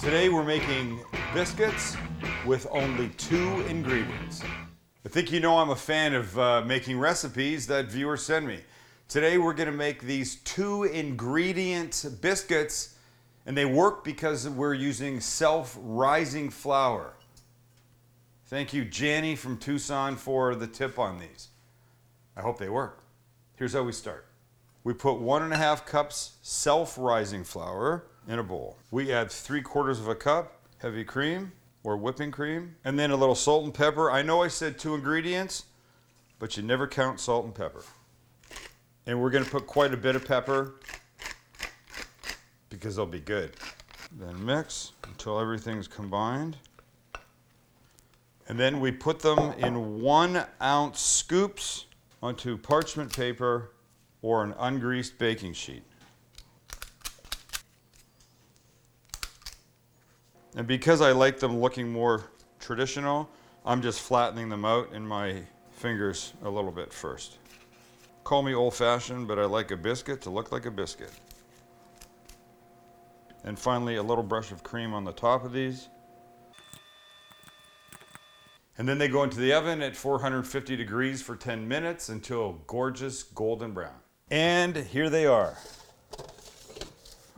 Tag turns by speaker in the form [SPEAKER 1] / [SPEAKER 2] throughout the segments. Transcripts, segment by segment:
[SPEAKER 1] Today we're making biscuits with only two ingredients. I think you know I'm a fan of uh, making recipes that viewers send me. Today we're going to make these two ingredient biscuits and they work because we're using self-rising flour. Thank you, Janny from Tucson, for the tip on these. I hope they work. Here's how we start. We put one and a half cups self-rising flour in a bowl. We add three quarters of a cup heavy cream or whipping cream, and then a little salt and pepper. I know I said two ingredients, but you never count salt and pepper. And we're gonna put quite a bit of pepper because they'll be good. Then mix until everything's combined. And then we put them in one ounce scoops onto parchment paper or an ungreased baking sheet. And because I like them looking more traditional, I'm just flattening them out in my fingers a little bit first. Call me old fashioned, but I like a biscuit to look like a biscuit. And finally, a little brush of cream on the top of these. And then they go into the oven at 450 degrees for 10 minutes until gorgeous golden brown. And here they are.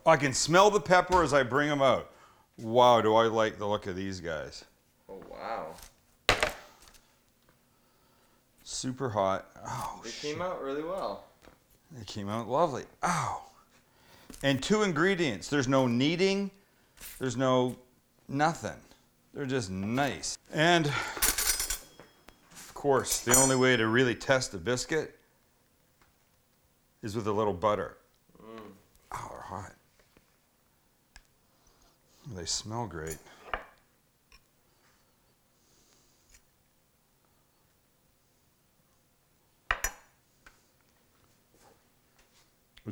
[SPEAKER 1] I can smell the pepper as I bring them out. Wow, do I like the look of these guys.
[SPEAKER 2] Oh wow.
[SPEAKER 1] Super hot. Oh,
[SPEAKER 2] They
[SPEAKER 1] shit.
[SPEAKER 2] came out really well.
[SPEAKER 1] They came out lovely. Oh. And two ingredients. There's no kneading. There's no nothing. They're just nice. And of course, the only way to really test a biscuit is with a little butter. Oh, they're hot. They smell great.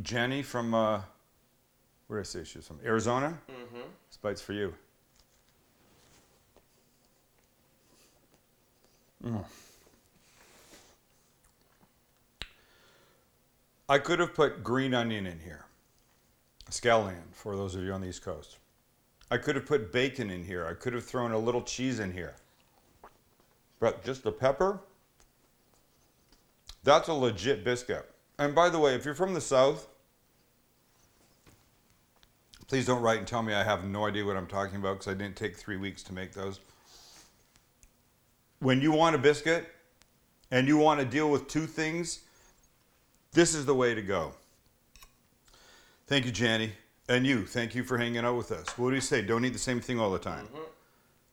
[SPEAKER 1] Jenny from, uh, where did I say she was from? Arizona?
[SPEAKER 2] Mm-hmm.
[SPEAKER 1] This bite's for you. Mm. I could have put green onion in here, scallion for those of you on the East Coast. I could have put bacon in here. I could have thrown a little cheese in here. But just the pepper, that's a legit biscuit. And by the way, if you're from the South, please don't write and tell me I have no idea what I'm talking about because I didn't take three weeks to make those. When you want a biscuit and you want to deal with two things, this is the way to go. Thank you, Janny. And you, thank you for hanging out with us. What do you say? Don't eat the same thing all the time. Mm-hmm.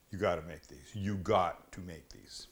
[SPEAKER 1] You got to make these. You got to make these.